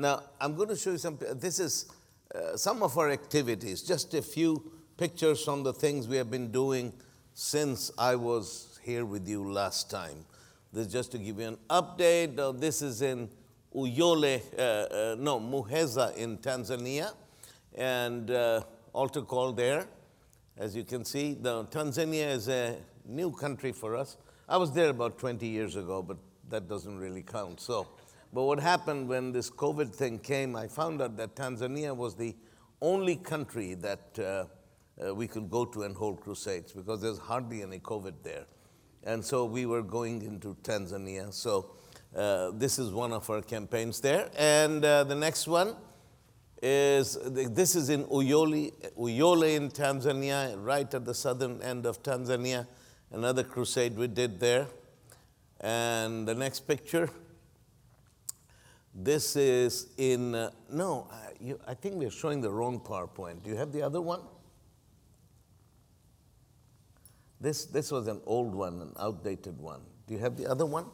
Now, I'm going to show you some, this is uh, some of our activities, just a few pictures from the things we have been doing since I was here with you last time. This is just to give you an update. Uh, this is in Uyole, uh, uh, no, Muheza in Tanzania, and uh, altar call there. As you can see, the Tanzania is a new country for us. I was there about 20 years ago, but that doesn't really count. So, but what happened when this COVID thing came, I found out that Tanzania was the only country that uh, uh, we could go to and hold crusades because there's hardly any COVID there. And so we were going into Tanzania. So uh, this is one of our campaigns there. And uh, the next one is this is in Uyole, Uyole in Tanzania, right at the southern end of Tanzania. Another crusade we did there. And the next picture, this is in, uh, no, I, you, I think we're showing the wrong PowerPoint. Do you have the other one? This, this was an old one, an outdated one. Do you have the other one?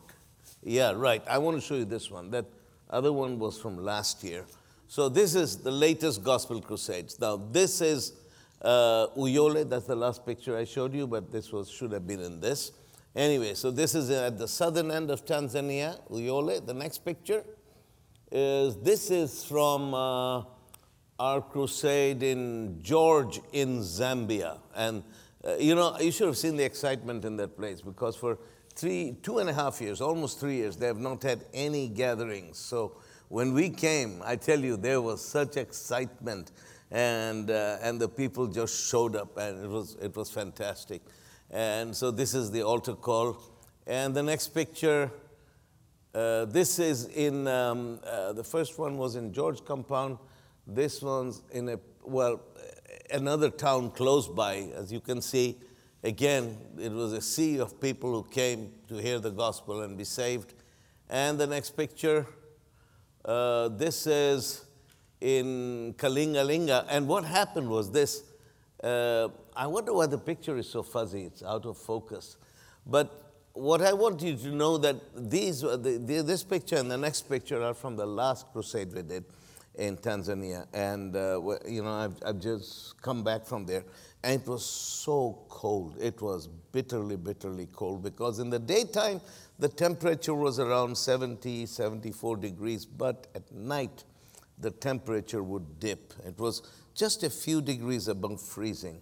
Yeah, right. I want to show you this one. That other one was from last year. So this is the latest gospel crusades. Now this is uh, Uyole. That's the last picture I showed you, but this was should have been in this. Anyway, so this is at the southern end of Tanzania, Uyole. The next picture is this is from uh, our crusade in George in Zambia, and uh, you know you should have seen the excitement in that place because for three, two and a half years, almost three years, they have not had any gatherings. So when we came, I tell you, there was such excitement, and, uh, and the people just showed up, and it was, it was fantastic. And so this is the altar call. And the next picture, uh, this is in, um, uh, the first one was in George Compound. This one's in a, well, another town close by, as you can see. Again, it was a sea of people who came to hear the gospel and be saved. And the next picture, uh, this is in Kalingalinga. And what happened was this. Uh, I wonder why the picture is so fuzzy. It's out of focus. But what I want you to know that these, the, the, this picture and the next picture are from the last crusade we did in Tanzania. And, uh, you know, I've, I've just come back from there. And it was so cold. It was bitterly, bitterly cold because in the daytime, the temperature was around 70, 74 degrees, but at night, the temperature would dip. It was just a few degrees above freezing.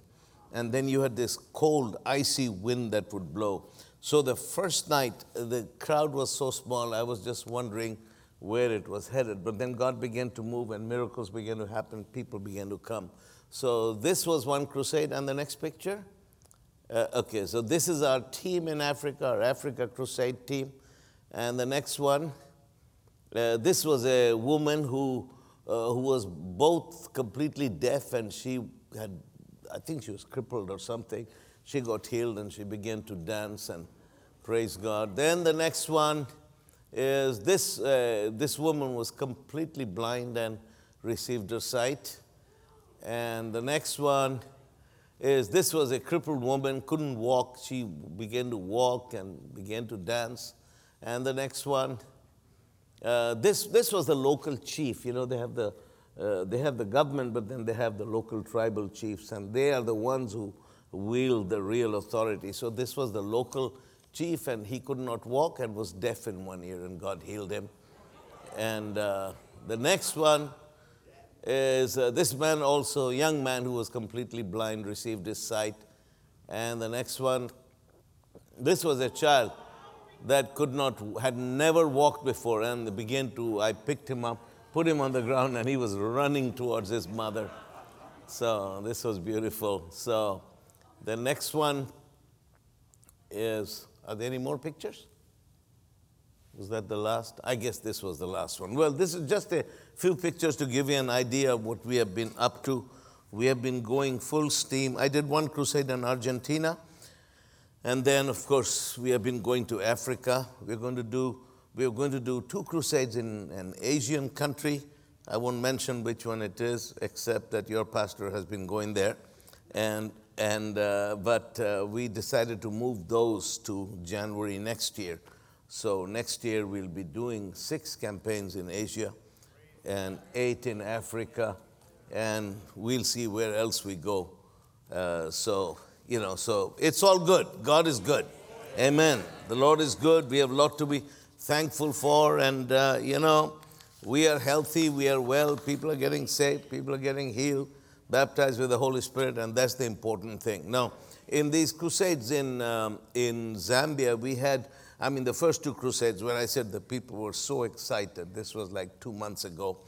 And then you had this cold, icy wind that would blow. So the first night, the crowd was so small, I was just wondering where it was headed. But then God began to move and miracles began to happen, people began to come. So this was one crusade. And the next picture? Uh, okay, so this is our team in Africa, our Africa Crusade team. And the next one, uh, this was a woman who, uh, who was both completely deaf and she had, I think she was crippled or something. She got healed and she began to dance and praise God. Then the next one is this, uh, this woman was completely blind and received her sight. And the next one, is this was a crippled woman, couldn't walk. She began to walk and began to dance. And the next one, uh, this, this was the local chief. You know, they have the, uh, they have the government, but then they have the local tribal chiefs, and they are the ones who wield the real authority. So this was the local chief, and he could not walk and was deaf in one ear, and God healed him. And uh, the next one, is uh, this man also, a young man who was completely blind, received his sight. And the next one, this was a child that could not, had never walked before, and began to, I picked him up, put him on the ground, and he was running towards his mother. So this was beautiful. So the next one is, are there any more pictures? Was that the last? I guess this was the last one. Well, this is just a few pictures to give you an idea of what we have been up to. We have been going full steam. I did one crusade in Argentina. And then, of course, we have been going to Africa. We're going to do, we're going to do two crusades in an Asian country. I won't mention which one it is, except that your pastor has been going there. And, and, uh, but uh, we decided to move those to January next year. So next year we'll be doing six campaigns in Asia. and eight in Africa, and we'll see where else we go. Uh, so, you know, so it's all good. God is good. Amen. The Lord is good. We have a lot to be thankful for, and, uh, you know, we are healthy, we are well, people are getting saved, people are getting healed, baptized with the Holy Spirit, and that's the important thing. Now, in these crusades in, um, in Zambia, we had, I mean, the first two crusades where I said the people were so excited, this was like two months ago,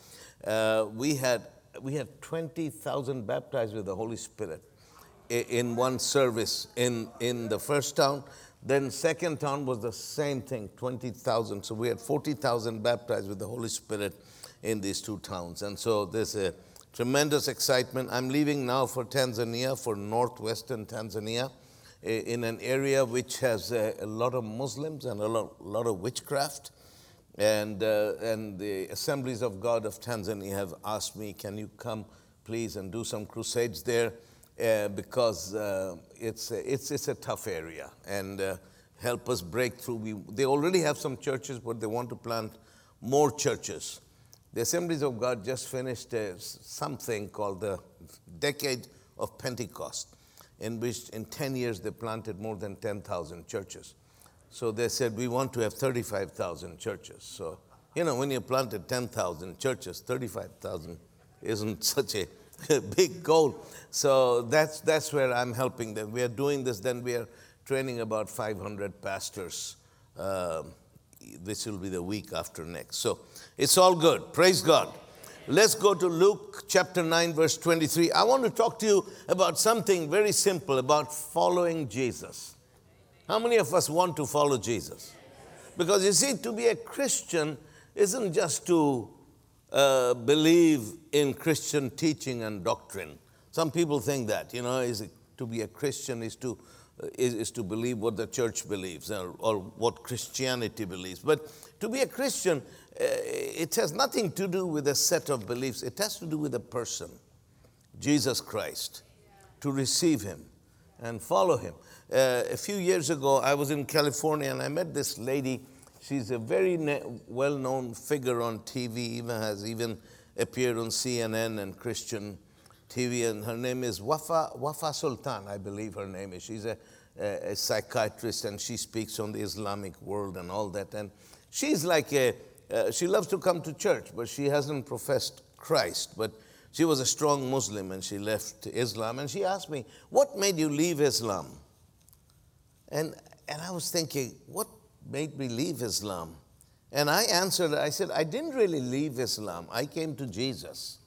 uh, we, had, we had 20,000 baptized with the Holy Spirit in one service in, in the first town. Then second town was the same thing, 20,000. So we had 40,000 baptized with the Holy Spirit in these two towns. And so there's a tremendous excitement. I'm leaving now for Tanzania, for northwestern Tanzania, in an area which has a, a lot of Muslims and a lot, of witchcraft. And, uh, and the Assemblies of God of Tanzania have asked me, can you come, please, and do some crusades there? uh, because uh, it's, it's, it's a tough area and help us break through. We, they already have some churches, but they want to plant more churches. The Assemblies of God just finished something called the Decade of Pentecost, in which in 10 years they planted more than 10,000 churches. So they said, We want to have 35,000 churches. So, you know, when you planted 10,000 churches, 35,000 isn't such a big goal. So that's, that's where I'm helping them. We are doing this, then we are training about 500 pastors. Uh, this will be the week after next. So it's all good. Praise God. Let's go to Luke chapter 9, verse 23. I want to talk to you about something very simple about following Jesus. How many of us want to follow Jesus? Because you see, to be a Christian isn't just to uh, believe in Christian teaching and doctrine. Some people think that, you know, is to be a Christian is to, is, is to believe what the church believes or, or what Christianity believes. But to be a Christian, uh, it has nothing to do with a set of beliefs, it has to do with a person, Jesus Christ, to receive Him and follow Him. Uh, a few years ago, I was in California and I met this lady She's a very well known figure on TV, even has even appeared on CNN and Christian TV. And her name is Wafa, Wafa Sultan, I believe her name is. She's a, a, a psychiatrist and she speaks on the Islamic world and all that. And she's like a, uh, she loves to come to church, but she hasn't professed Christ. But she was a strong Muslim and she left Islam. And she asked me, What made you leave Islam? And, and I was thinking, What made me leave Islam? And I answered, I said, I didn't really leave Islam. I came to Jesus.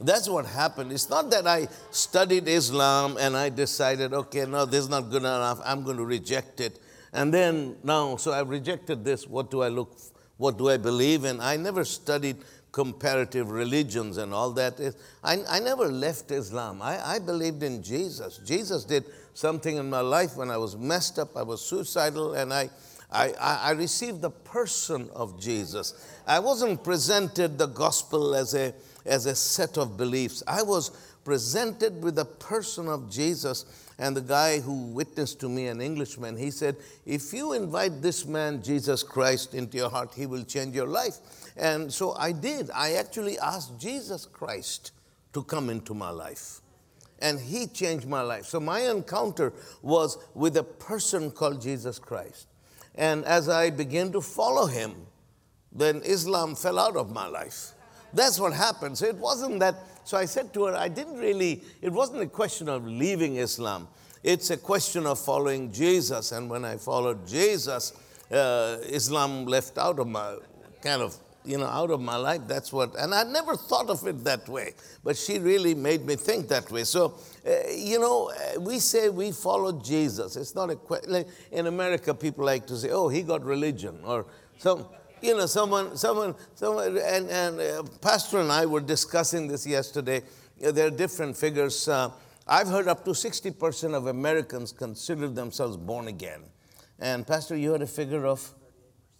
That's what happened. It's not that I studied Islam and I decided, okay, no, this is not good enough. I'm going to reject it. And then now, so I've rejected this. What do I look, what do I believe in? I never studied comparative religions and all that. I, I never left Islam. I, I believed in Jesus. Jesus did something in my life when I was messed up, I was suicidal, and I, I, I, received the person of Jesus. I wasn't presented the gospel as a, as a set of beliefs. I was presented with the person of Jesus. And the guy who witnessed to me, an Englishman, he said, If you invite this man, Jesus Christ, into your heart, he will change your life. And so I did. I actually asked Jesus Christ to come into my life. And he changed my life. So my encounter was with a person called Jesus Christ. And as I began to follow him, then Islam fell out of my life. That's what happened. So it wasn't that. So I said to her, I didn't really, it wasn't a question of leaving Islam. It's a question of following Jesus. And when I followed Jesus, uh, Islam left out of my kind of you know, out of my life. That's what, and I never thought of it that way, but she really made me think that way. So, uh, you know, uh, we say we follow Jesus. It's not a question. Like in America, people like to say, "Oh, he got religion," or some, you know, someone, someone, someone, and and uh, Pastor and I were discussing this yesterday. there are different figures. Uh, I've heard up to 60% of Americans consider themselves born again. And Pastor, you had a figure of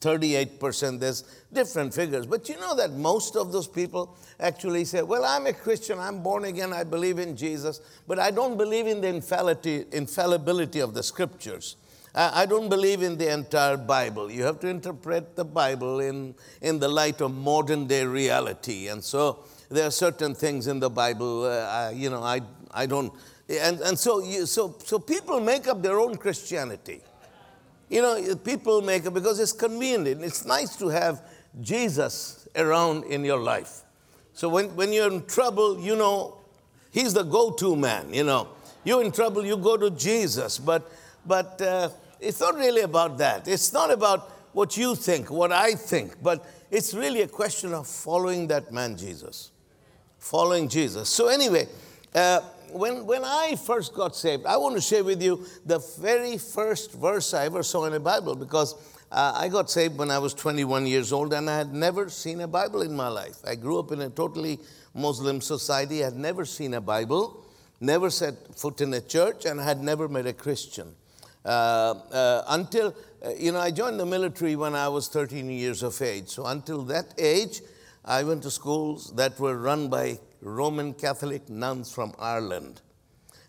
38%, there's different figures. But you know that most of those people actually say, Well, I'm a Christian, I'm born again, I believe in Jesus, but I don't believe in the infallibility of the scriptures. I don't believe in the entire Bible. You have to interpret the Bible in, in the light of modern day reality. And so there are certain things in the Bible, uh, I, you know, I, I don't. And, and so, you, so, so people make up their own Christianity. You know, people make it because it's convenient. It's nice to have Jesus around in your life. So when, when you're in trouble, you know, he's the go to man, you know. You're in trouble, you go to Jesus. But, but uh, it's not really about that. It's not about what you think, what I think, but it's really a question of following that man, Jesus. Following Jesus. So, anyway, uh, when, when I first got saved, I want to share with you the very first verse I ever saw in the Bible because uh, I got saved when I was 21 years old and I had never seen a Bible in my life. I grew up in a totally Muslim society, I had never seen a Bible, never set foot in a church, and I had never met a Christian. Uh, uh, until, uh, you know, I joined the military when I was 13 years of age. So until that age, I went to schools that were run by Roman Catholic nuns from Ireland.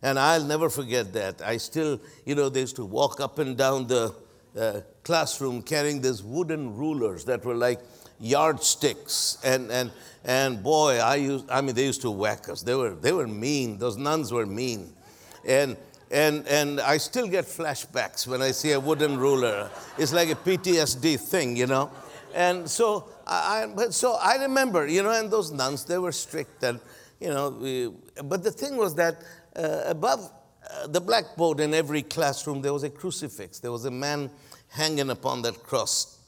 And I'll never forget that. I still, you know, they used to walk up and down the uh, classroom carrying these wooden rulers that were like yardsticks. And, and, and boy, I, used, I mean, they used to whack us. They were, they were mean. Those nuns were mean. And and, and I still get flashbacks when I see a wooden ruler. It's like a PTSD thing, you know. And so I, I so I remember, you know, and those nuns, they were strict. And, you know, we, but the thing was that uh, above uh, the blackboard in every classroom, there was a crucifix. There was a man hanging upon that cross.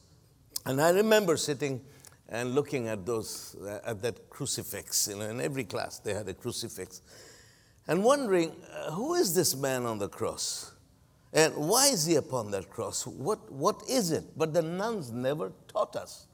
And I remember sitting and looking at those, uh, at that crucifix. You know, in every class, they had a crucifix and wondering uh, who is this man on the cross? And why is he upon that cross? What, what is it? But the nuns never taught us.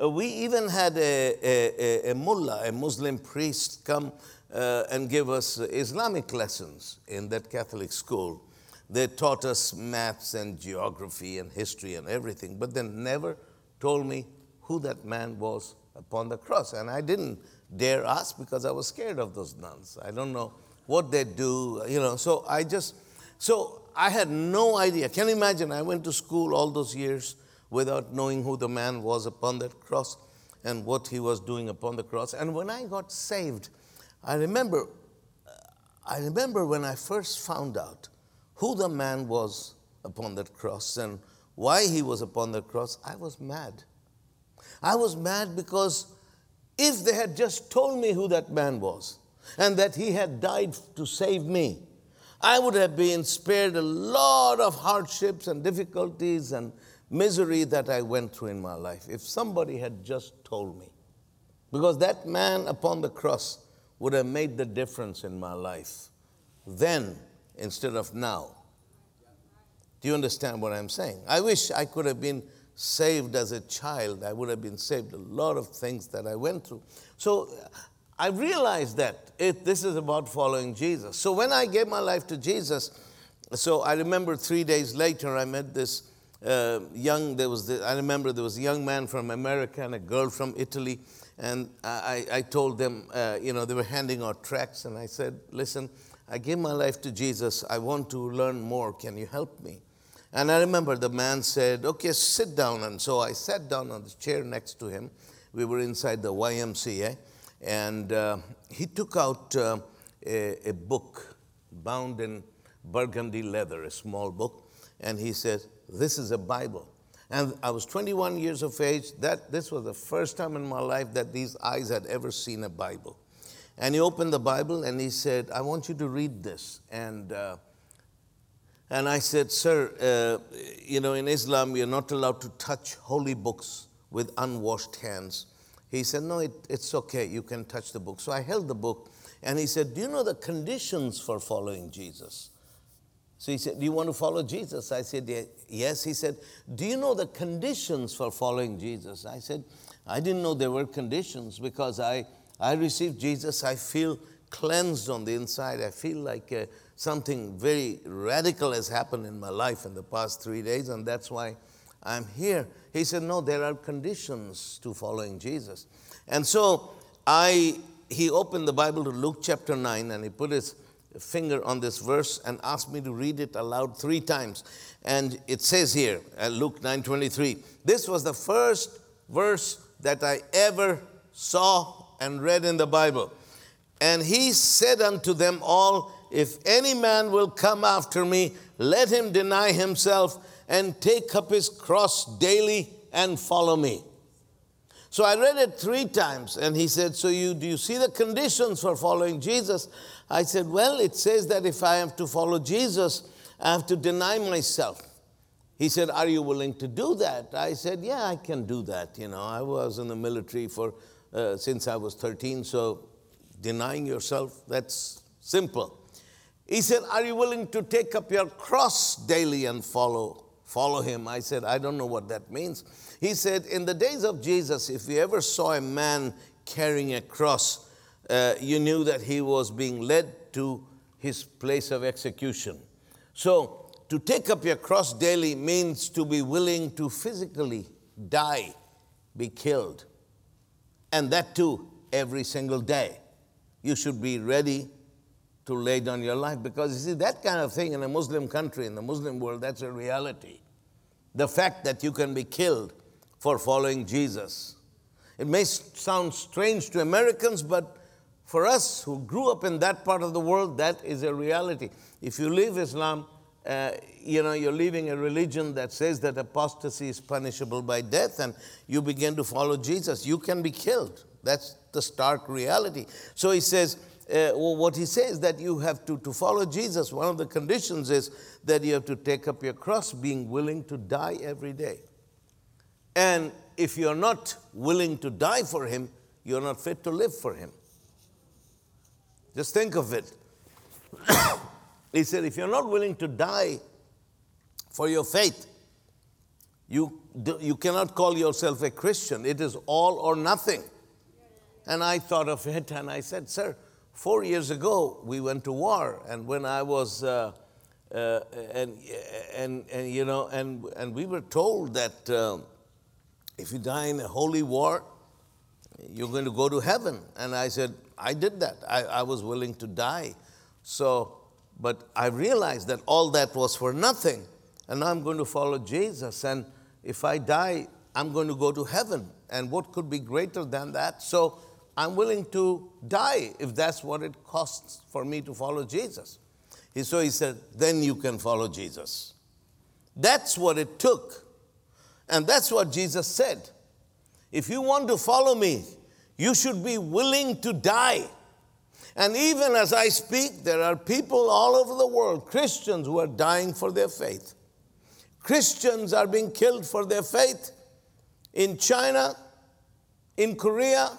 Uh, we even had a, a, a, mullah, a Muslim priest, come uh, and give us Islamic lessons in that Catholic school. They taught us maths and geography and history and everything, but they never told me who that man was upon the cross. And I didn't dare ask because I was scared of those nuns. I don't know what they do, you know. So I just, so I had no idea. Can you imagine? I went to school all those years without knowing who the man was upon that cross and what he was doing upon the cross. And when I got saved, I remember, I remember when I first found out who the man was upon that cross and why he was upon that cross, I was mad. I was mad because if they had just told me who that man was, and that he had died to save me, I would have been spared a lot of hardships and difficulties and misery that I went through in my life if somebody had just told me. Because that man upon the cross would have made the difference in my life then instead of now. Do you understand what I'm saying? I wish I could have been saved as a child. I would have been saved a lot of things that I went through. So I realized that it, this is about following Jesus. So when I gave my life to Jesus, so I remember three days later, I met this uh, young, there was, the, I remember there was a young man from America and a girl from Italy. And I, I told them, uh, you know, they were handing out tracts. And I said, listen, I gave my life to Jesus. I want to learn more. Can you help me? And I remember the man said, okay, sit down. And so I sat down on the chair next to him. We were inside the YMCA. And uh, he took out uh, a, a, book bound in burgundy leather, a small book, and he said, This is a Bible. And I was 21 years of age. That, this was the first time in my life that these eyes had ever seen a Bible. And he opened the Bible and he said, I want you to read this. And, uh, and I said, Sir, uh, you know, in Islam, you're not allowed to touch holy books with unwashed hands. He said, No, it, it's okay. You can touch the book. So I held the book and he said, Do you know the conditions for following Jesus? So he said, Do you want to follow Jesus? I said, Yes. He said, Do you know the conditions for following Jesus? I said, I didn't know there were conditions because I, I received Jesus. I feel cleansed on the inside. I feel like uh, something very radical has happened in my life in the past three days, and that's why I'm here. He said, No, there are conditions to following Jesus. And so I he opened the Bible to Luke chapter 9 and he put his finger on this verse and asked me to read it aloud three times. And it says here, uh, Luke 9:23, this was the first verse that I ever saw and read in the Bible. And he said unto them all, If any man will come after me, let him deny himself and take up his cross daily and follow me. So I read it three times, and he said, So you do you see the conditions for following Jesus? I said, Well, it says that if I have to follow Jesus, I have to deny myself. He said, Are you willing to do that? I said, Yeah, I can do that. You know, I was in the military for uh, since I was 13, so denying yourself, that's simple. He said, Are you willing to take up your cross daily and follow, follow him? I said, I don't know what that means. He said, In the days of Jesus, if you ever saw a man carrying a cross, uh, you knew that he was being led to his place of execution. So, to take up your cross daily means to be willing to physically die, be killed, and that too every single day. You should be ready to lay down your life because you see, that kind of thing in a Muslim country, in the Muslim world, that's a reality. The fact that you can be killed for following Jesus. It may sound strange to Americans, but for us who grew up in that part of the world, that is a reality. If you leave Islam, uh, you know, you're leaving a religion that says that apostasy is punishable by death, and you begin to follow Jesus, you can be killed. That's the stark reality. So he says, uh, what he says that you have to, to follow Jesus, one of the conditions is that you have to take up your cross, being willing to die every day. And if you're not willing to die for him, you're not fit to live for him. Just think of it. he said, if you're not willing to die for your faith, you, you cannot call yourself a Christian. It is all or nothing. And I thought of it and I said, Sir, four years ago we went to war. And when I was, uh, uh, and, and, and, you know, and, and we were told that uh, if you die in a holy war, you're going to go to heaven. And I said, I did that. I, I was willing to die. So, but I realized that all that was for nothing. And now I'm going to follow Jesus. And if I die, I'm going to go to heaven. And what could be greater than that? So I'm willing to die if that's what it costs for me to follow Jesus. So he said, then you can follow Jesus. That's what it took. And that's what Jesus said. If you want to follow me, you should be willing to die. And even as I speak, there are people all over the world, Christians, who are dying for their faith. Christians are being killed for their faith in China, in Korea,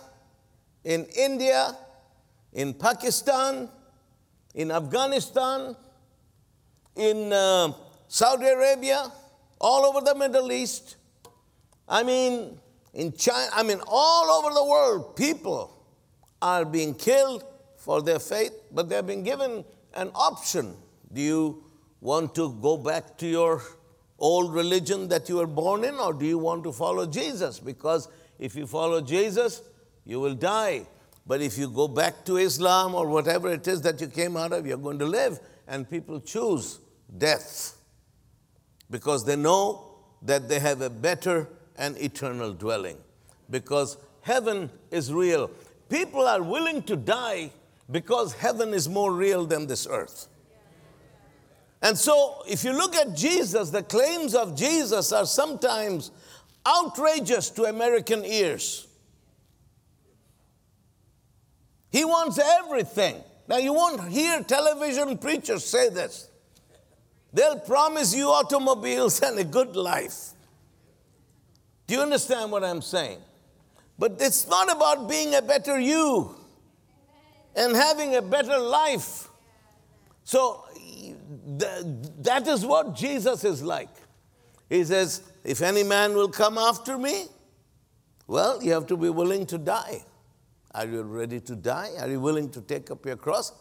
in India, in Pakistan, in Afghanistan, in uh, Saudi Arabia, all over the Middle East. I mean, in China, I mean, all over the world, people are being killed for their faith, but they've been given an option. Do you want to go back to your old religion that you were born in, or do you want to follow Jesus? Because if you follow Jesus, you will die. But if you go back to Islam or whatever it is that you came out of, you're going to live. And people choose death because they know that they have a better and eternal dwelling. Because heaven is real. People are willing to die because heaven is more real than this earth. And so, if you look at Jesus, the claims of Jesus are sometimes outrageous to American ears. He wants everything. Now, you won't hear television preachers say this. They'll promise you automobiles and a good life. Do you understand what I'm saying? But it's not about being a better you and having a better life. So that is what Jesus is like. He says, If any man will come after me, well, you have to be willing to die. Are you ready to die? Are you willing to take up your cross?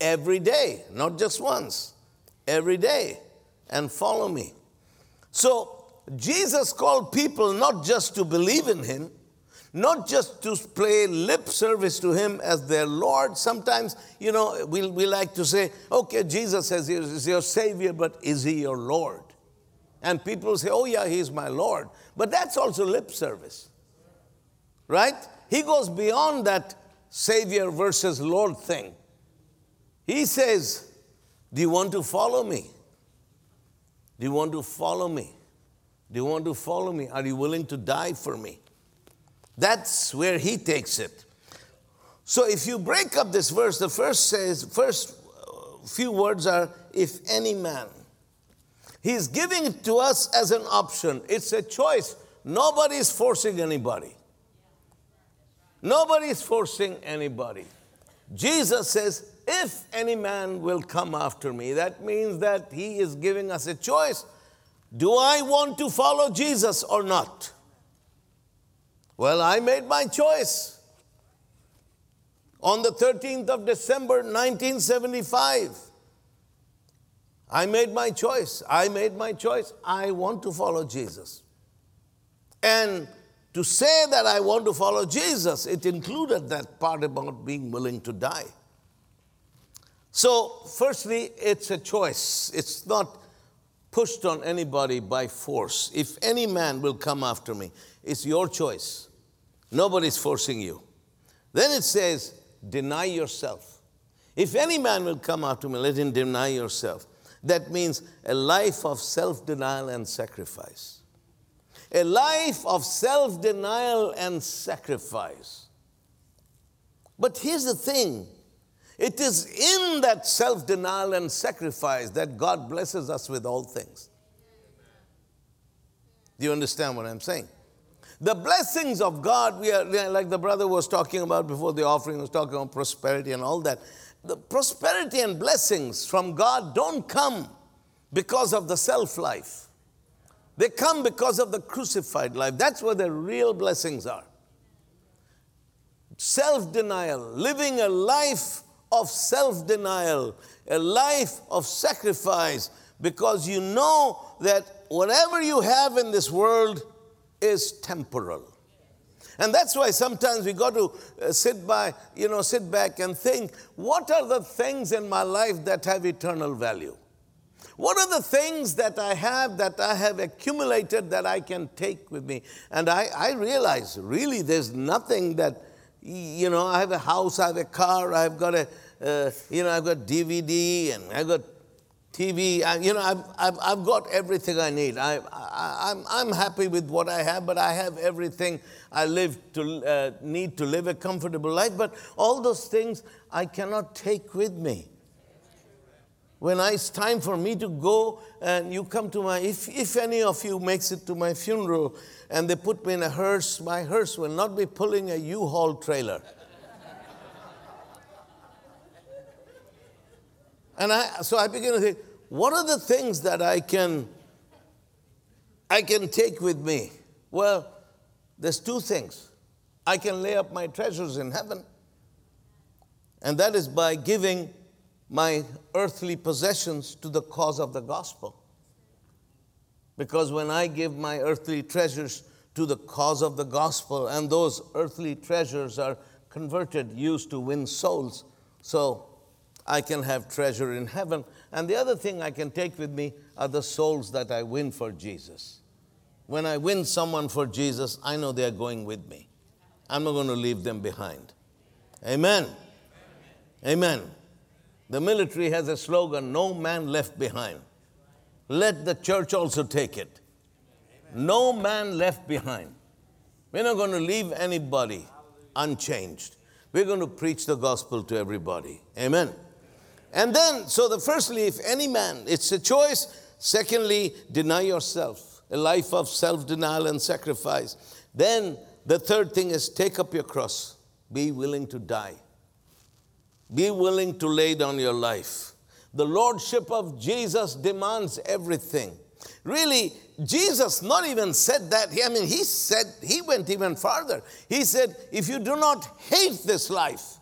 Every day, not just once, every day, and follow me. So, Jesus called people not just to believe in him, not just to play lip service to Him as their Lord. Sometimes, you know, we, we like to say, okay, Jesus says He's your Savior, but is He your Lord? And people say, oh, yeah, He's my Lord. But that's also lip service, right? He goes beyond that Savior versus Lord thing. He says, Do you want to follow me? Do you want to follow me? Do you want to follow me? Are you willing to die for me? That's where he takes it. So if you break up this verse, the first says, first uh, few words are, if any man. He's giving it to us as an option. It's a choice. Nobody's forcing anybody. Nobody is forcing anybody. Jesus says, if any man will come after me, that means that he is giving us a choice. Do I want to follow Jesus or not? Well, I made my choice. On the 13th of December 1975, I made my choice. I made my choice. I want to follow Jesus. And to say that I want to follow Jesus, it included that part about being willing to die. So, firstly, it's a choice. It's not pushed on anybody by force. If any man will come after me, it's your choice. Nobody's forcing you. Then it says, deny yourself. If any man will come after me, let him deny yourself. That means a life of self denial and sacrifice. A life of self denial and sacrifice. But here's the thing it is in that self denial and sacrifice that God blesses us with all things. Do you understand what I'm saying? The blessings of God, we are like the brother was talking about before the offering, was talking about prosperity and all that. The prosperity and blessings from God don't come because of the self life, they come because of the crucified life. That's where the real blessings are. Self denial, living a life of self denial, a life of sacrifice, because you know that whatever you have in this world is temporal. And that's why sometimes we got to uh, sit by, you know, sit back and think, what are the things in my life that have eternal value? What are the things that I have that I have accumulated that I can take with me? And I, I realize really there's nothing that you know, I have a house, I have a car, I've got a, uh, you know, I've got DVD and I've got TV. I, you know, I've, I've, I've got everything I need. I, I, I'm, I'm happy with what I have, but I have everything I live to, uh, need to live a comfortable life. But all those things I cannot take with me. When it's time for me to go and you come to my, if, if any of you makes it to my funeral, and they put me in a hearse, my hearse will not be pulling a U-Haul trailer. and I, so I begin to think, what are the things that I can, I can take with me? Well, there's two things. I can lay up my treasures in heaven, and that is by giving my earthly possessions to the cause of the gospel. Because when I give my earthly treasures to the cause of the gospel, and those earthly treasures are converted, used to win souls, so I can have treasure in heaven. And the other thing I can take with me are the souls that I win for Jesus. When I win someone for Jesus, I know they're going with me. I'm not going to leave them behind. Amen. Amen. The military has a slogan no man left behind. Let the church also take it. No man left behind. We're not going to leave anybody unchanged. We're going to preach the gospel to everybody. Amen. And then, so the firstly, if any man, it's a choice. Secondly, deny yourself, a life of self denial and sacrifice. Then the third thing is take up your cross, be willing to die, be willing to lay down your life. The Lordship of Jesus demands everything. Really, Jesus not even said that. I mean, he said, he went even farther. He said, if you do not hate this life,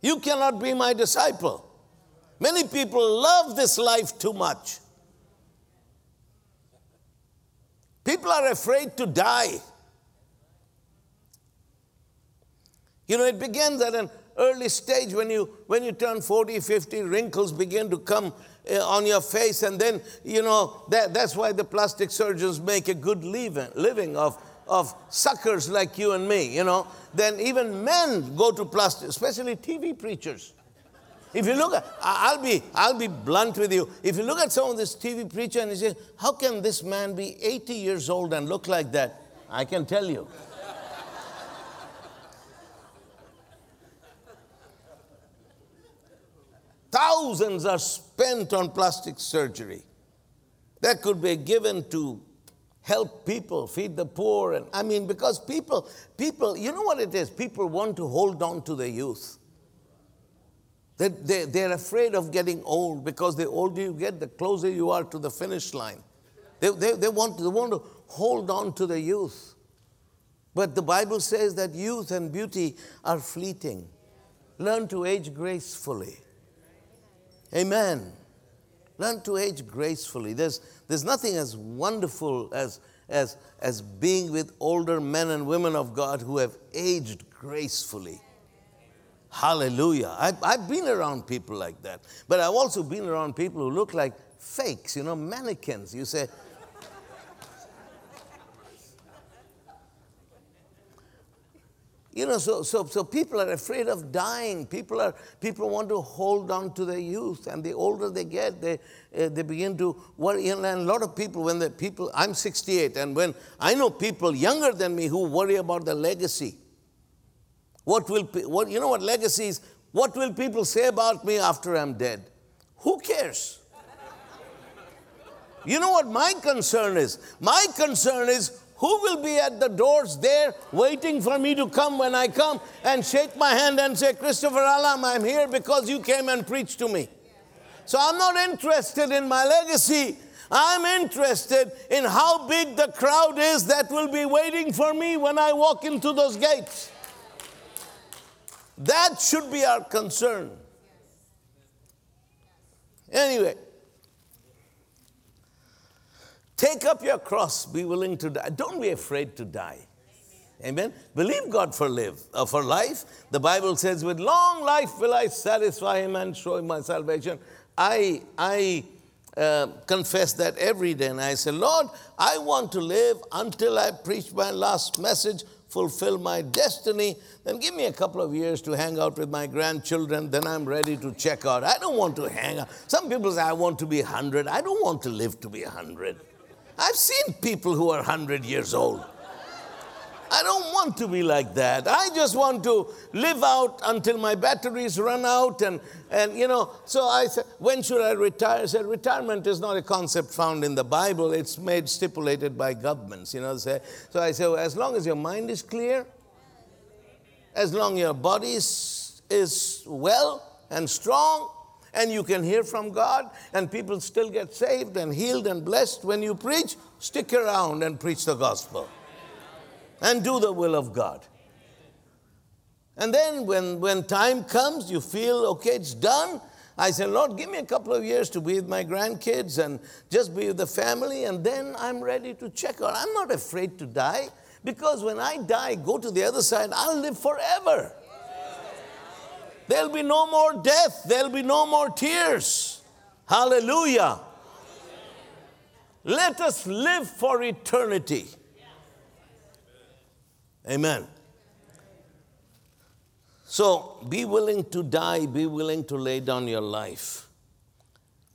you cannot be my disciple. Many people love this life too much. People are afraid to die. You know, it begins at an early stage when you when you turn 40, 50, wrinkles begin to come uh, on your face, and then you know that, that's why the plastic surgeons make a good living, living of of suckers like you and me, you know, then even men go to plastic, especially TV preachers. If you look at, I'll be, I'll be blunt with you. If you look at some of this TV preacher and you say, how can this man be 80 years old and look like that? I can tell you. Thousands are spent on plastic surgery that could be given to help people, feed the poor. And I mean, because people, people, you know what it is? People want to hold on to their youth. They, they, they're afraid of getting old because the older you get, the closer you are to the finish line. They, they, they, want, they want to hold on to the youth. But the Bible says that youth and beauty are fleeting. Learn to age gracefully. Amen. Learn to age gracefully. There's, there's nothing as wonderful as, as, as being with older men and women of God who have aged gracefully. Hallelujah. I've, I've been around people like that. But I've also been around people who look like fakes, you know, mannequins. You say, You know, so, so, so people are afraid of dying. People, are, people want to hold on to their youth. And the older they get, they, uh, they begin to worry. And a lot of people, when the people, I'm 68, and when I know people younger than me who worry about the legacy. What will, what, you know what legacy is? What will people say about me after I'm dead? Who cares? You know what my concern is? My concern is who will be at the doors there waiting for me to come when I come and shake my hand and say, Christopher Alam, I'm here because you came and preached to me. So I'm not interested in my legacy. I'm interested in how big the crowd is that will be waiting for me when I walk into those gates. That should be our concern. Anyway, Take up your cross, be willing to die. Don't be afraid to die. Amen. Believe God for live uh, for life. The Bible says, "With long life will I satisfy Him and show Him my salvation." I I uh, confess that every day, and I say, "Lord, I want to live until I preach my last message, fulfill my destiny. Then give me a couple of years to hang out with my grandchildren. Then I'm ready to check out. I don't want to hang out. Some people say I want to be hundred. I don't want to live to be hundred." I've seen people who are 100 years old. I don't want to be like that. I just want to live out until my batteries run out. And, and you know, so I said, when should I retire? I said, retirement is not a concept found in the Bible. It's made stipulated by governments, you know. So I said, well, as long as your mind is clear, as long as your body is, is well and strong, and you can hear from God, and people still get saved and healed and blessed when you preach, stick around and preach the gospel and do the will of God. And then when, when time comes, you feel, okay, it's done. I say, Lord, give me a couple of years to be with my grandkids and just be with the family, and then I'm ready to check out. I'm not afraid to die because when I die, go to the other side, I'll live forever. There'll be no more death. There'll be no more tears. Hallelujah. Let us live for eternity. Amen. So be willing to die, be willing to lay down your life.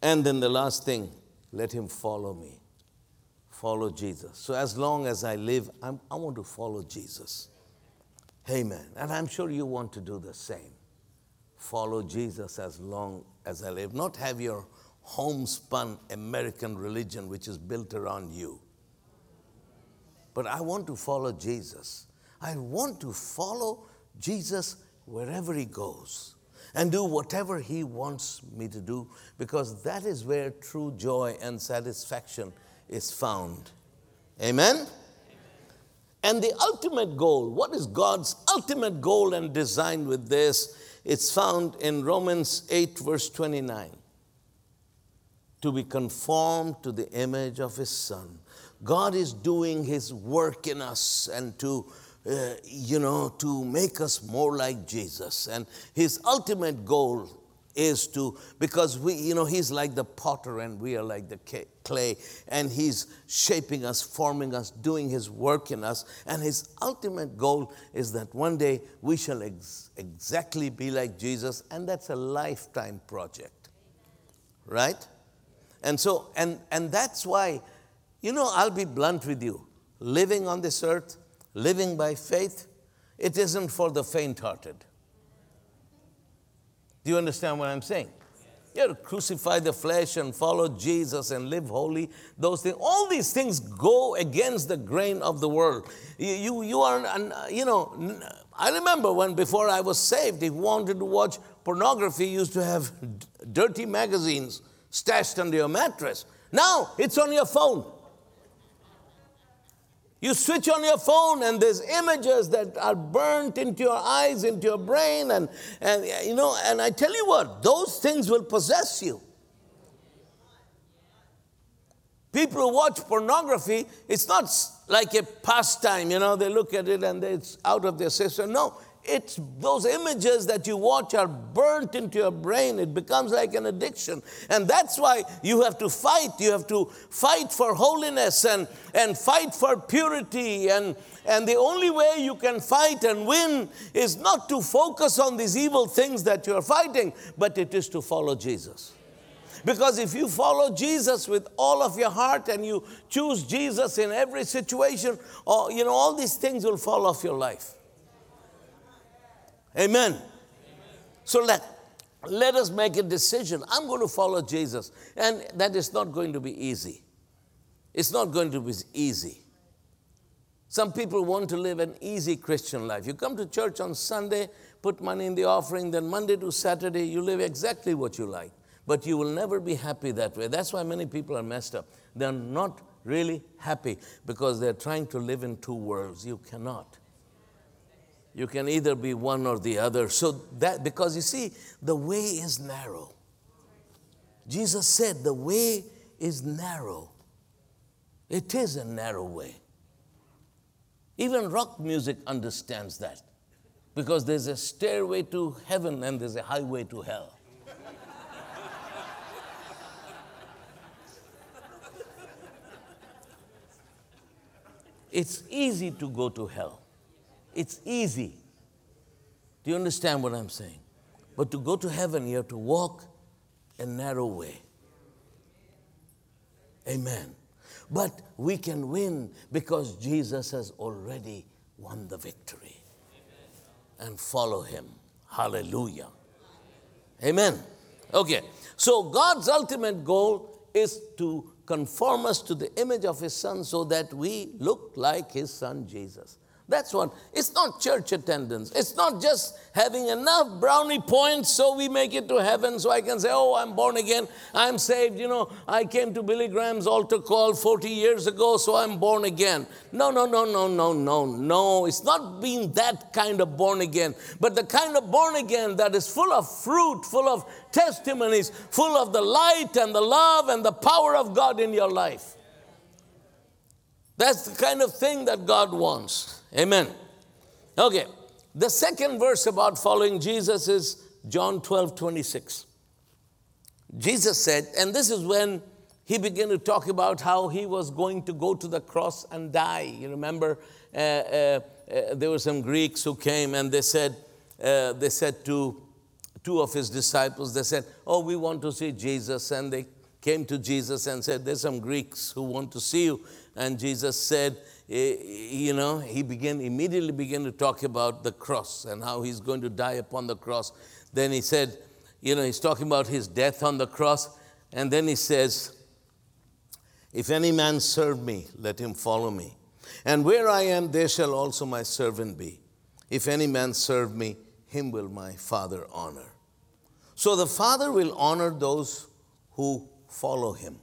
And then the last thing, let him follow me. Follow Jesus. So as long as I live, I'm, i want to follow Jesus. Amen. And I'm sure you want to do the same follow Jesus as long as I live, not have your homespun American religion which is built around you. But I want to follow Jesus. I want to follow Jesus wherever he goes and do whatever he wants me to do because that is where true joy and satisfaction is found. Amen? And the ultimate goal, what is God's ultimate goal and design with this? It's found in Romans 8, verse 29. To be conformed to the image of his son. God is doing his work in us and to, uh, you know, to make us more like Jesus. And his ultimate goal is to, because we, you know, he's like the potter and we are like the clay, and he's shaping us, forming us, doing his work in us. And his ultimate goal is that one day we shall ex- exactly be like Jesus, and that's a lifetime project. Right? And so, and, and that's why, you know, I'll be blunt with you. Living on this earth, living by faith, it isn't for the faint hearted. Do you understand what I'm saying? You have to crucify the flesh and follow Jesus and live holy. Those things, all these things go against the grain of the world. You, you, you are, you know, I remember when before I was saved, if you wanted to watch pornography, you used to have dirty magazines stashed under your mattress. Now it's on your phone. You switch on your phone and there's images that are burnt into your eyes, into your brain, and, and you know, and I tell you what, those things will possess you. People who watch pornography, it's not like a pastime, you know, they look at it and it's out of their system. No, it's those images that you watch are burnt into your brain. It becomes like an addiction. And that's why you have to fight. You have to fight for holiness and, and fight for purity. And, and the only way you can fight and win is not to focus on these evil things that you're fighting, but it is to follow Jesus. Because if you follow Jesus with all of your heart and you choose Jesus in every situation, or, you know, all these things will fall off your life. Amen. Amen. So let, let us make a decision. I'm going to follow Jesus. And that is not going to be easy. It's not going to be easy. Some people want to live an easy Christian life. You come to church on Sunday, put money in the offering, then Monday to Saturday, you live exactly what you like. But you will never be happy that way. That's why many people are messed up. They're not really happy because they're trying to live in two worlds. You cannot. You can either be one or the other. So that, because you see, the way is narrow. Jesus said, the way is narrow. It is a narrow way. Even rock music understands that because there's a stairway to heaven and there's a highway to hell. it's easy to go to hell. It's easy. Do you understand what I'm saying? But to go to heaven, you have to walk a narrow way. Amen. But we can win because Jesus has already won the victory. And follow him. Hallelujah. Amen. Okay. So God's ultimate goal is to conform us to the image of his son so that we look like his son Jesus. That's what. It's not church attendance. It's not just having enough brownie points so we make it to heaven so I can say, oh, I'm born again. I'm saved. You know, I came to Billy Graham's altar call 40 years ago, so I'm born again. No, no, no, no, no, no, no. It's not being that kind of born again, but the kind of born again that is full of fruit, full of testimonies, full of the light and the love and the power of God in your life. That's the kind of thing that God wants. Amen. Okay. The second verse about following Jesus is John 12 26. Jesus said, and this is when he began to talk about how he was going to go to the cross and die. You remember, uh, uh, uh, there were some Greeks who came and they said, uh, they said to two of his disciples, they said, Oh, we want to see Jesus. And they came to Jesus and said, There's some Greeks who want to see you. And Jesus said, Eh, you know, he began immediately began to talk about the cross and how he's going to die upon the cross. Then he said, you know, he's talking about his death on the cross. And then he says, If any man serve me, let him follow me. And where I am, there shall also my servant be. If any man serve me, him will my Father honor. So the Father will honor those who follow him.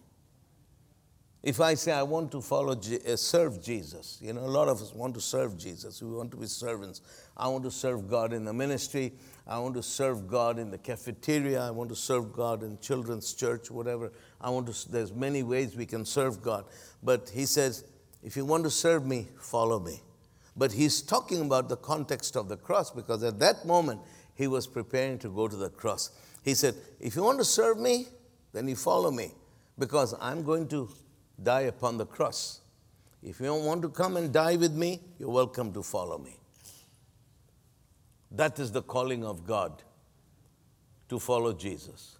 If I say I want to follow, uh, serve Jesus, you know, a lot of us want to serve Jesus. We want to be servants. I want to serve God in the ministry. I want to serve God in the cafeteria. I want to serve God in children's church, whatever. I want to. There's many ways we can serve God, but He says, if you want to serve me, follow me. But he's talking about the context of the cross because at that moment he was preparing to go to the cross. He said, If you want to serve me, then you follow me because I'm going to die upon the cross. If you don't want to come and die with me, you're welcome to follow me. That is the calling of God to follow Jesus.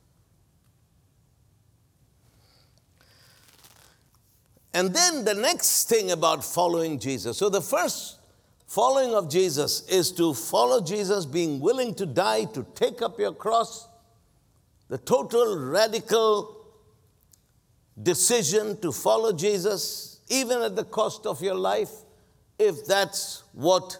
And then the next thing about following Jesus. So the first following of Jesus is to follow Jesus, being willing to die, to take up your cross, the total radical decision to follow Jesus, even at the cost of your life, if that's what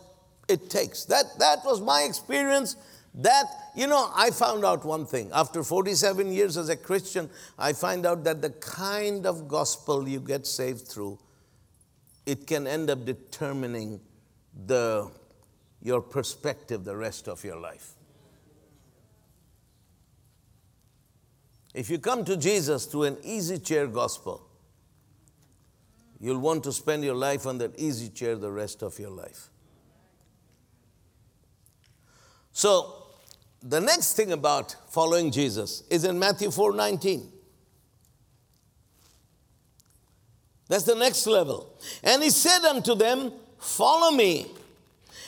it takes. That, that was my experience. That, you know, I found out one thing. After 47 years as a Christian, I find out that the kind of gospel you get saved through, it can end up determining the, your perspective the rest of your life. If you come to Jesus through an easy chair gospel, you'll want to spend your life on that easy chair the rest of your life. So, the next thing about following Jesus is in Matthew 4 19. That's the next level. And he said unto them, Follow me,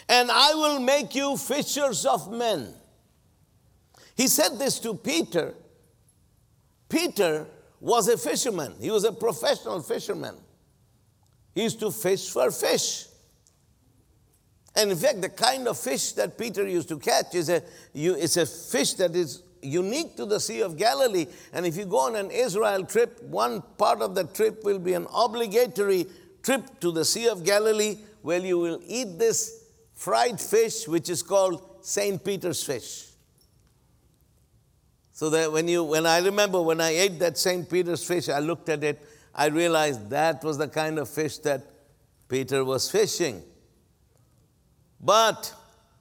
and I will make you fishers of men. He said this to Peter Peter was a fisherman, he was a professional fisherman. He used to fish for fish. And in fact, the kind of fish that Peter used to catch is a, it's a fish that is unique to the Sea of Galilee. And if you go on an Israel trip, one part of the trip will be an obligatory trip to the Sea of Galilee where you will eat this fried fish, which is called St. Peter's fish. So that when you, when I remember when I ate that St. Peter's fish, I looked at it, I realized that was the kind of fish that Peter was fishing. But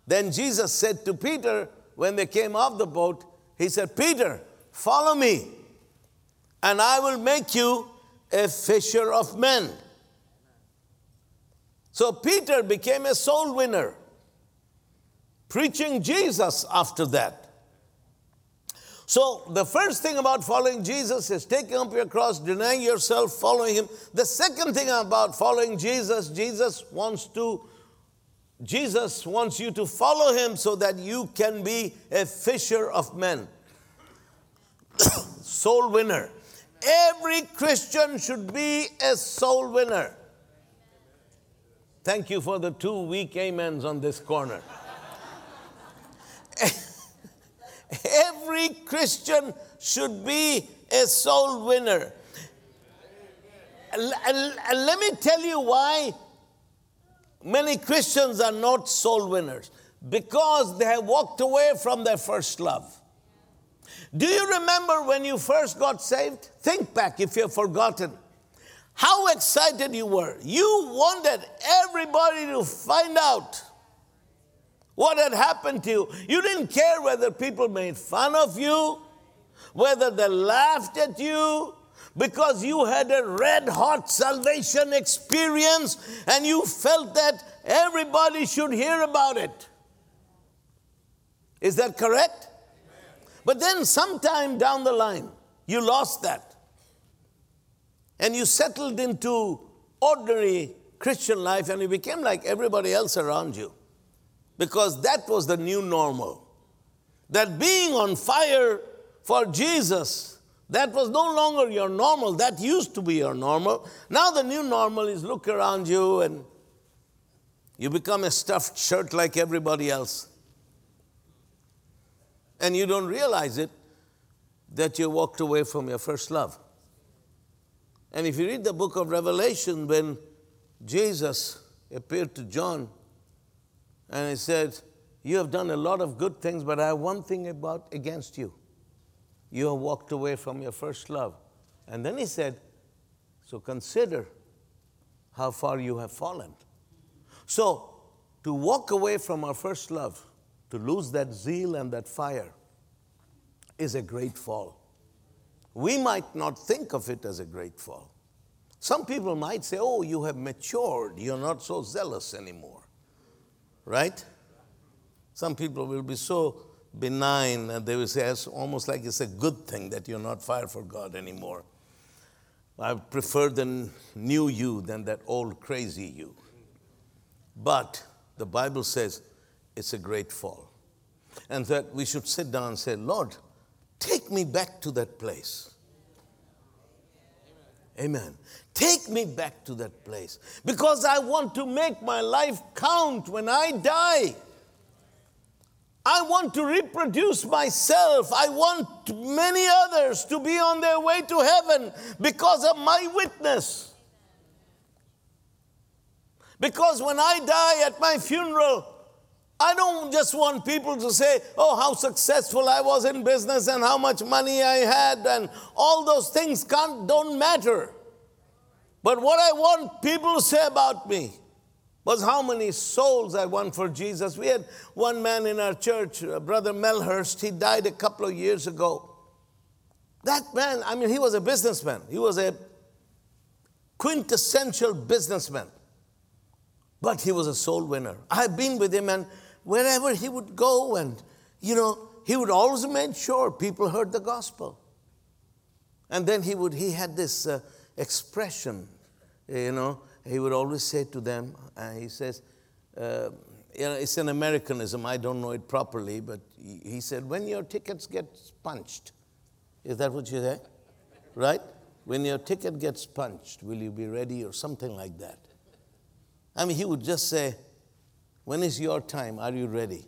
then Jesus said to Peter, when they came off the boat, He said, Peter, follow me, and I will make you a fisher of men. So Peter became a soul winner, preaching Jesus after that. So, the first thing about following Jesus is taking up your cross, denying yourself, following Him. The second thing about following Jesus, Jesus wants to, Jesus wants you to follow Him so that you can be a fisher of men, soul winner. Every Christian should be a soul winner. Thank you for the two weak amens on this corner. Every Christian should be a soul winner. And, let me tell you why many Christians are not soul winners because they have walked away from their first love. Do you remember when you first got saved? Think back if you've forgotten. How excited you were. You wanted everybody to find out what had happened to you. You didn't care whether people made fun of you, whether they laughed at you, because you had a red hot salvation experience and you felt that everybody should hear about it. Is that correct? But then, sometime down the line, you lost that. And you settled into ordinary Christian life and you became like everybody else around you because that was the new normal. That being on fire for Jesus, that was no longer your normal. That used to be your normal. Now the new normal is look around you and you become a stuffed shirt like everybody else. And you don't realize it that you walked away from your first love. And if you read the book of Revelation, when Jesus appeared to John, and he said, You have done a lot of good things, but I have one thing about against you. You have walked away from your first love. And then he said, So consider how far you have fallen. So, to walk away from our first love, to lose that zeal and that fire, is a great fall. We might not think of it as a great fall. Some people might say, Oh, you have matured, you're not so zealous anymore. Right? Some people will be so benign and they will say it's almost like it's a good thing that you're not fire for God anymore. I prefer the new you than that old crazy you. But the Bible says it's a great fall. And that we should sit down and say, Lord, take me back to that place. Amen. Take me back to that place because I want to make my life count when I die. I want to reproduce myself. I want many others to be on their way to heaven because of my witness. Because when I die at my funeral, I don't just want people to say, oh, how successful I was in business and how much money I had, and all those things can't, don't matter. But what I want people to say about me was how many souls I won for Jesus. We had one man in our church, uh, Brother Melhurst, he died a couple of years ago. That man, I mean, he was a businessman. He was a quintessential businessman. But he was a soul winner. I've been with him, and wherever he would go, and, you know, he would always make sure people heard the gospel. And then he would, he had this uh, expression, you know, he would always say to them, uh, he says, uh, you know, it's an Americanism, I don't know it properly, but he said, when your tickets get punched, is that what you say? Right? When your ticket gets punched, will you be ready or something like that? I mean, he would just say, when is your time? Are you ready?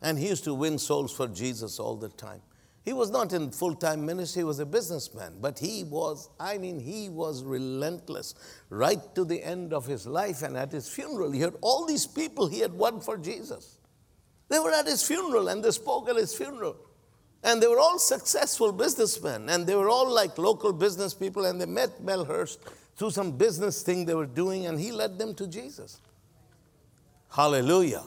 And he used to win souls for Jesus all the time. He was not in full time ministry, he was a businessman, but he was, I mean, he was relentless right to the end of his life. And at his funeral, he had all these people he had won for Jesus. They were at his funeral and they spoke at his funeral. And they were all successful businessmen and they were all like local business people. And they met Melhurst through some business thing they were doing and he led them to Jesus. Hallelujah.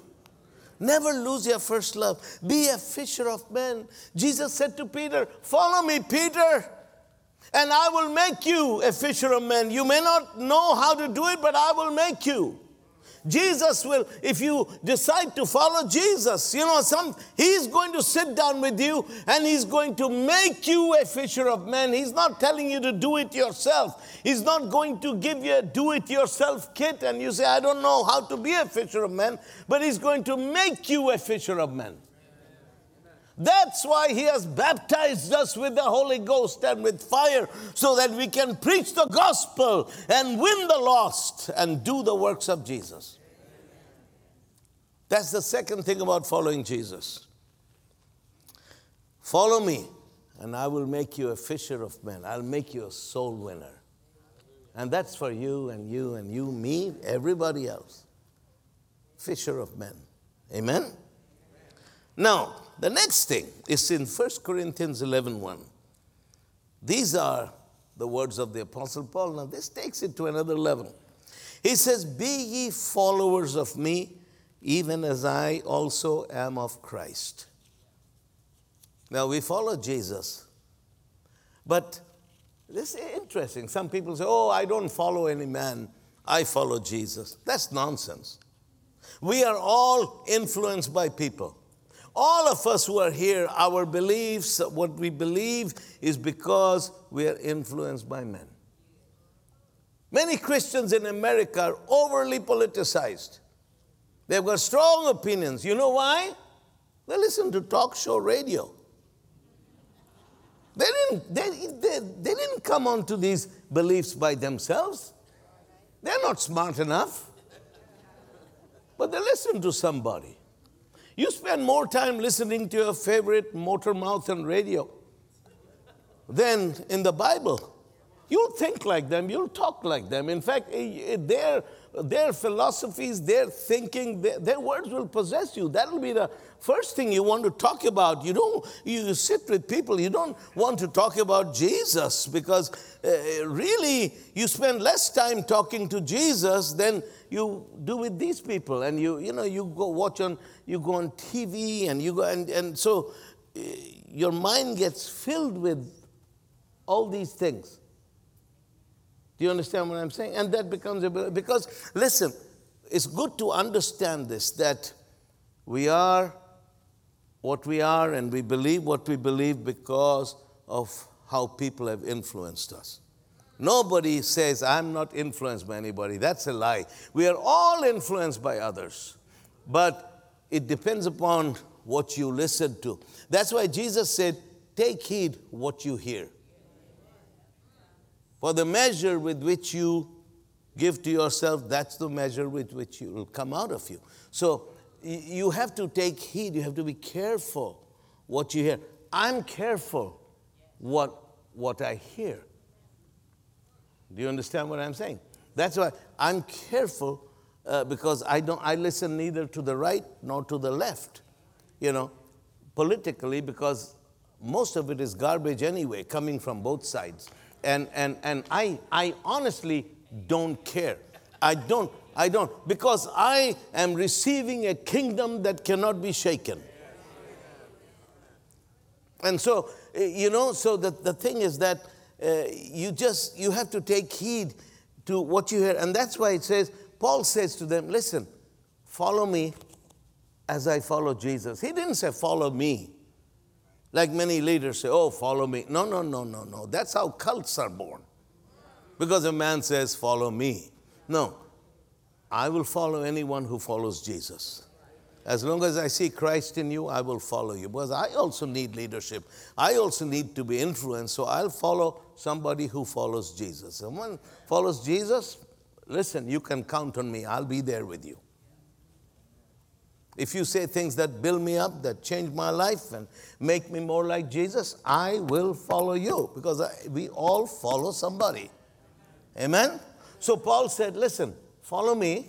Never lose your first love. Be a fisher of men. Jesus said to Peter, Follow me, Peter, and I will make you a fisher of men. You may not know how to do it, but I will make you. Jesus will, if you decide to follow Jesus, you know, some he's going to sit down with you and he's going to make you a fisher of men. He's not telling you to do it yourself. He's not going to give you a do-it-yourself kit and you say, I don't know how to be a fisher of men, but he's going to make you a fisher of men. That's why he has baptized us with the Holy Ghost and with fire so that we can preach the gospel and win the lost and do the works of Jesus. That's the second thing about following Jesus. Follow me, and I will make you a fisher of men. I'll make you a soul winner. And that's for you and you and you, me, everybody else. Fisher of men. Amen? Now, the next thing is in 1 Corinthians 11 1. These are the words of the Apostle Paul. Now, this takes it to another level. He says, Be ye followers of me, even as I also am of Christ. Now, we follow Jesus, but this is interesting. Some people say, Oh, I don't follow any man, I follow Jesus. That's nonsense. We are all influenced by people. All of us who are here, our beliefs, what we believe, is because we are influenced by men. Many Christians in America are overly politicized. They've got strong opinions. You know why? They listen to talk show radio. They didn't, they, they, they didn't come onto these beliefs by themselves. They're not smart enough. But they listen to somebody. You spend more time listening to your favorite motor mouth and radio than in the Bible. You'll think like them, you'll talk like them. In fact, eh, eh, their, their philosophies, their thinking, their, their words will possess you. That'll be the first thing you want to talk about. You don't, you sit with people, you don't want to talk about Jesus because uh, really you spend less time talking to Jesus than you do with these people. And you, you know, you go watch on, you go on TV and you go, and, and so uh, your mind gets filled with all these things. Do you understand what I'm saying? And that becomes a, because listen, it's good to understand this that we are what we are and we believe what we believe because of how people have influenced us. Nobody says, I'm not influenced by anybody. That's a lie. We are all influenced by others. But it depends upon what you listen to. That's why Jesus said, Take heed what you hear. For the measure with which you give to yourself, that's the measure with which it will come out of you. So you have to take heed, you have to be careful what you hear. I'm careful what, what I hear. Do you understand what I'm saying? That's why I'm careful uh, because I don't I listen neither to the right nor to the left, you know, politically because most of it is garbage anyway, coming from both sides. And and and I I honestly don't care. I don't I don't because I am receiving a kingdom that cannot be shaken. And so, eh, you know, so the, the thing is that uh, you just, you have to take heed to what you hear. And that's why it says, Paul says to them, listen, follow me as I follow Jesus. He didn't say, follow me. Like many leaders say, oh, follow me. No, no, no, no, no. That's how cults are born. Because a man says, follow me. No, I will follow anyone who follows Jesus. As long as I see Christ in you, I will follow you. Because I also need leadership. I also need to be influenced. So I'll follow somebody who follows Jesus. Someone follows Jesus, listen, you can count on me. I'll be there with you. If you say things that build me up, that change my life, and make me more like Jesus, I will follow you because I, we all follow somebody. Amen? So Paul said, Listen, follow me,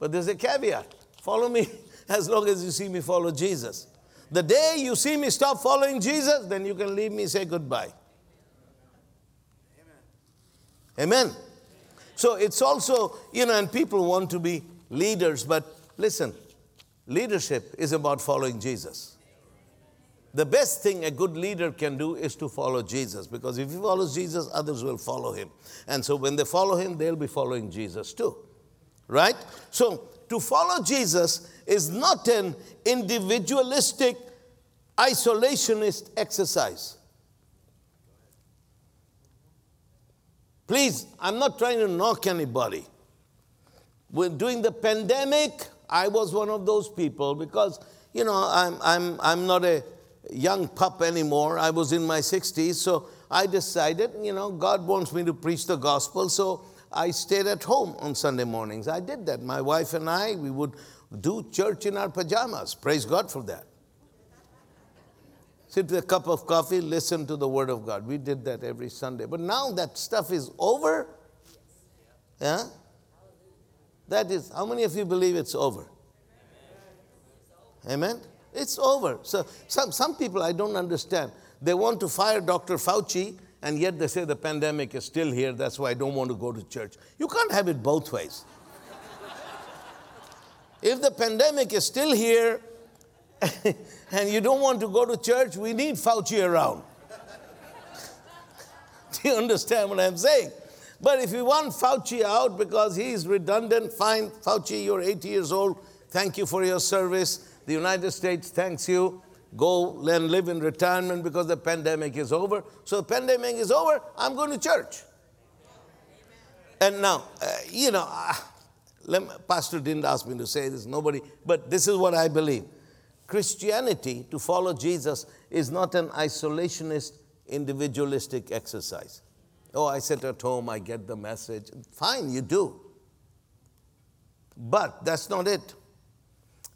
but there's a caveat. Follow me as long as you see me follow Jesus. The day you see me stop following Jesus, then you can leave me, say goodbye. Amen. Amen. So it's also, you know, and people want to be leaders, but listen, leadership is about following Jesus. The best thing a good leader can do is to follow Jesus because if he follows Jesus, others will follow him. And so when they follow him, they'll be following Jesus too. Right? So to follow Jesus is not an individualistic, isolationist exercise. Please, I'm not trying to knock anybody. When during the pandemic, I was one of those people because, you know, I'm, I'm, I'm not a young pup anymore. I was in my 60s, so I decided, you know, God wants me to preach the gospel, so I stayed at home on Sunday mornings. I did that. My wife and I, we would do church in our pajamas. Praise God for that. Sit with a cup of coffee, listen to the Word of God. We did that every Sunday. But now that stuff is over. Yeah? That is, how many of you believe it's over? Amen? It's over. So some, some people I don't understand. They want to fire Dr. Fauci and yet they say the pandemic is still here, that's why I don't want to go to church. You can't have it both ways. if the pandemic is still here and you don't want to go to church, we need Fauci around. Do you understand what I'm saying? But if you want Fauci out because he's redundant, fine. Fauci, you're 80 years old. Thank you for your service. The United States thanks you go and live in retirement because the pandemic is over. So the pandemic is over, I'm going to church. And now, uh, you know, uh, me, Pastor didn't ask me to say this, nobody, but this is what I believe. Christianity, to follow Jesus, is not an isolationist, individualistic exercise. Oh, I sit at home, I get the message. Fine, you do. But that's not it.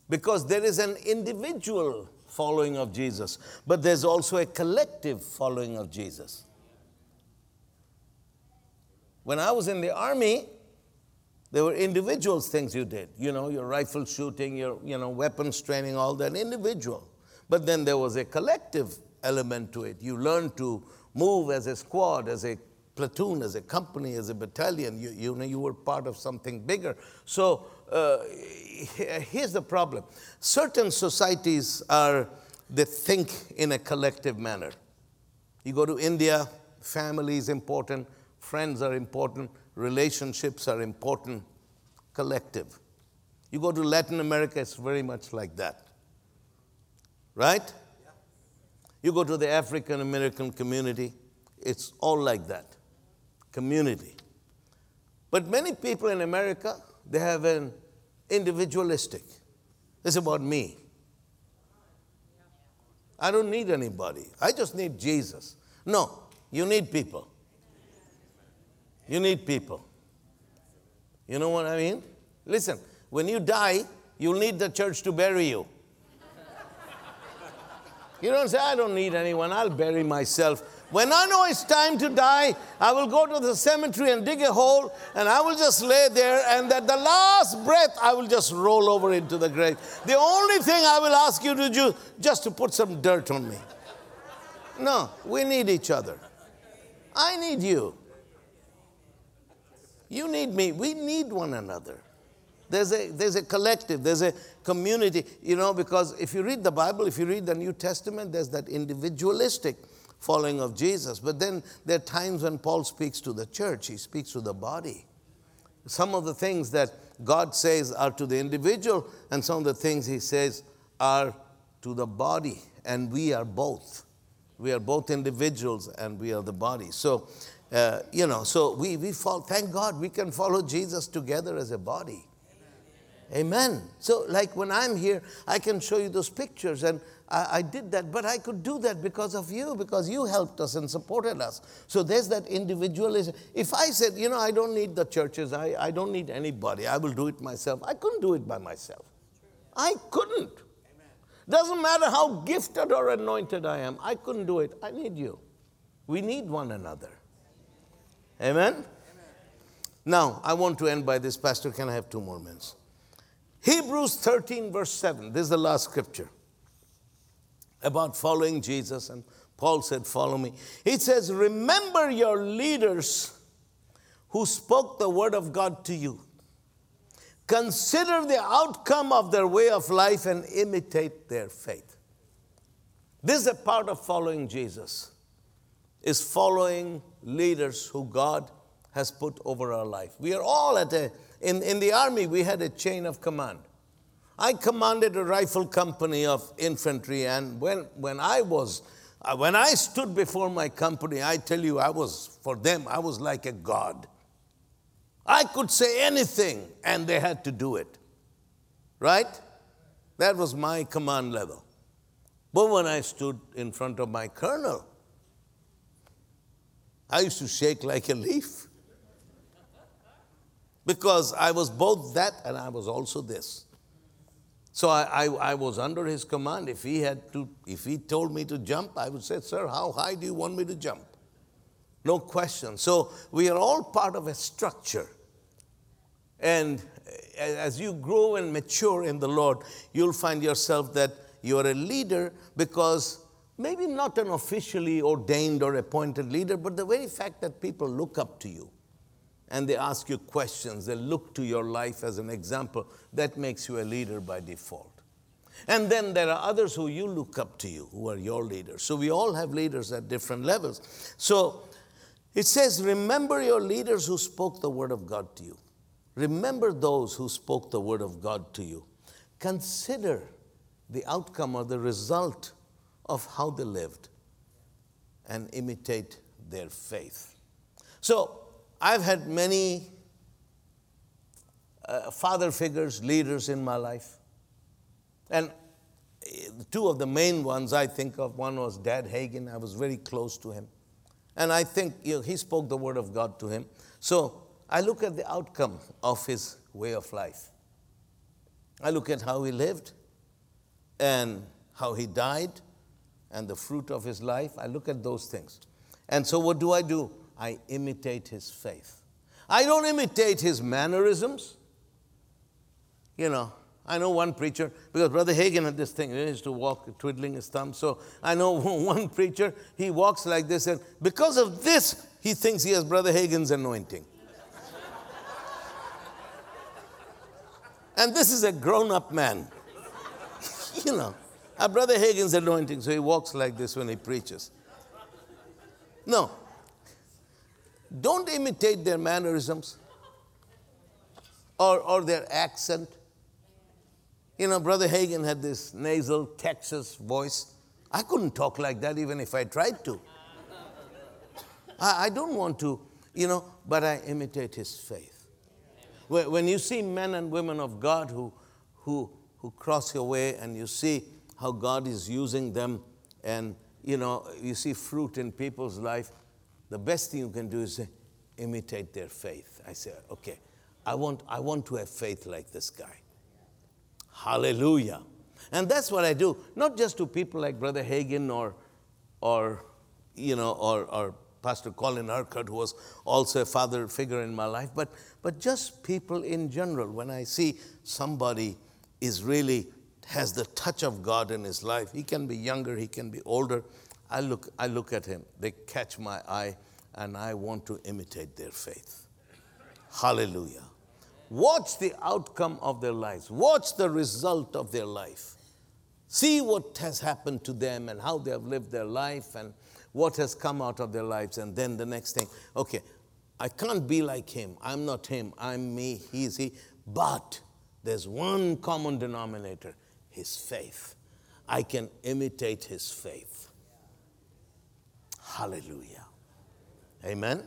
Because there is an individual following of Jesus, but there's also a collective following of Jesus. When I was in the army, there were individual things you did. You know, your rifle shooting, your you know, weapons training, all that individual. But then there was a collective element to it. You learned to move as a squad, as a platoon, as a company, as a battalion. You, you know, you were part of something bigger. So uh, here's the problem certain societies are, they think in a collective manner. You go to India, family is important, friends are important, relationships are important, collective. You go to Latin America, it's very much like that. Right? You go to the African American community, it's all like that. Community. But many people in America, they have an individualistic. It's about me. I don't need anybody. I just need Jesus. No, you need people. You need people. You know what I mean? Listen, when you die, you'll need the church to bury you. You don't say, I don't need anyone, I'll bury myself. When I know it's time to die, I will go to the cemetery and dig a hole, and I will just lay there, and at the last breath, I will just roll over into the grave. The only thing I will ask you to do, just to put some dirt on me. No, we need each other. I need you. You need me. We need one another. There's a, there's a collective, there's a community, you know, because if you read the Bible, if you read the New Testament, there's that individualistic following of Jesus. But then there are times when Paul speaks to the church, he speaks to the body. Some of the things that God says are to the individual, and some of the things he says are to the body, and we are both. We are both individuals and we are the body. So, uh, you know, so we, we fall, thank God we can follow Jesus together as a body. Amen. So, like when I'm here, I can show you those pictures, and I, I, did that, but I could do that because of you, because you helped us and supported us. So, there's that individualism. If I said, you know, I don't need the churches, I, I don't need anybody, I will do it myself, I couldn't do it by myself. I couldn't. Doesn't matter how gifted or anointed I am, I couldn't do it. I need you. We need one another. Amen? Amen? Now, I want to end by this. Pastor, can I have two more minutes? Hebrews 13, verse 7. This is the last scripture about following Jesus. And Paul said, Follow me. He says, Remember your leaders who spoke the word of God to you. Consider the outcome of their way of life and imitate their faith. This is a part of following Jesus, is following leaders who God has put over our life. We are all at a in, in the army, we had a chain of command. I commanded a rifle company of infantry, and when, when I was uh, when I stood before my company, I tell you, I was, for them, I was like a god. I could say anything, and they had to do it. Right? That was my command level. But when I stood in front of my colonel, I used to shake like a leaf because I was both that and I was also this. So I, I, I, was under his command. If he had to, if he told me to jump, I would say, Sir, how high do you want me to jump? No question. So we are all part of a structure. And as you grow and mature in the Lord, you'll find yourself that you're a leader because maybe not an officially ordained or appointed leader, but the very fact that people look up to you and they ask you questions, they look to your life as an example, that makes you a leader by default. And then there are others who you look up to you, who are your leaders. So we all have leaders at different levels. So it says, Remember your leaders who spoke the word of God to you. Remember those who spoke the word of God to you. Consider the outcome or the result of how they lived and imitate their faith. So, I've had many uh, father figures, leaders in my life. And eh, two of the main ones I think of one was Dad Hagin. I was very close to him. And I think you know, he spoke the word of God to him. So I look at the outcome of his way of life. I look at how he lived and how he died and the fruit of his life. I look at those things. And so what do I do? I imitate his faith. I don't imitate his mannerisms. You know, I know one preacher, because Brother Hagin had this thing, he used to walk twiddling his thumb. So I know one preacher, he walks like this, and because of this, he thinks he has Brother Hagin's anointing. and this is a grown up man. you know, a Brother Hagin's anointing, so he walks like this when he preaches. No, don't imitate their mannerisms. or, or their accent. You know, Brother Hagin had this nasal Texas voice. I couldn't talk like that even if I tried to. I, I don't want to, you know, but I imitate his faith. When you see men and women of God who, who, who cross your way and you see how God is using them and, you know, you see fruit in people's life, the best thing you can do is imitate their faith. I say, okay, I want, I want to have faith like this guy. Hallelujah. And that's what I do, not just to people like Brother Hagin or, or you know, or, or Pastor Colin Urquhart, who was also a father figure in my life, but, but just people in general. When I see somebody is really has the touch of God in his life, he can be younger, he can be older. I look, I look at him, they catch my eye, and I want to imitate their faith. Hallelujah. Watch the outcome of their lives, watch the result of their life. See what has happened to them and how they have lived their life and what has come out of their lives. And then the next thing, okay, I can't be like him. I'm not him. I'm me. He's he. But there's one common denominator his faith. I can imitate his faith. Hallelujah. Amen.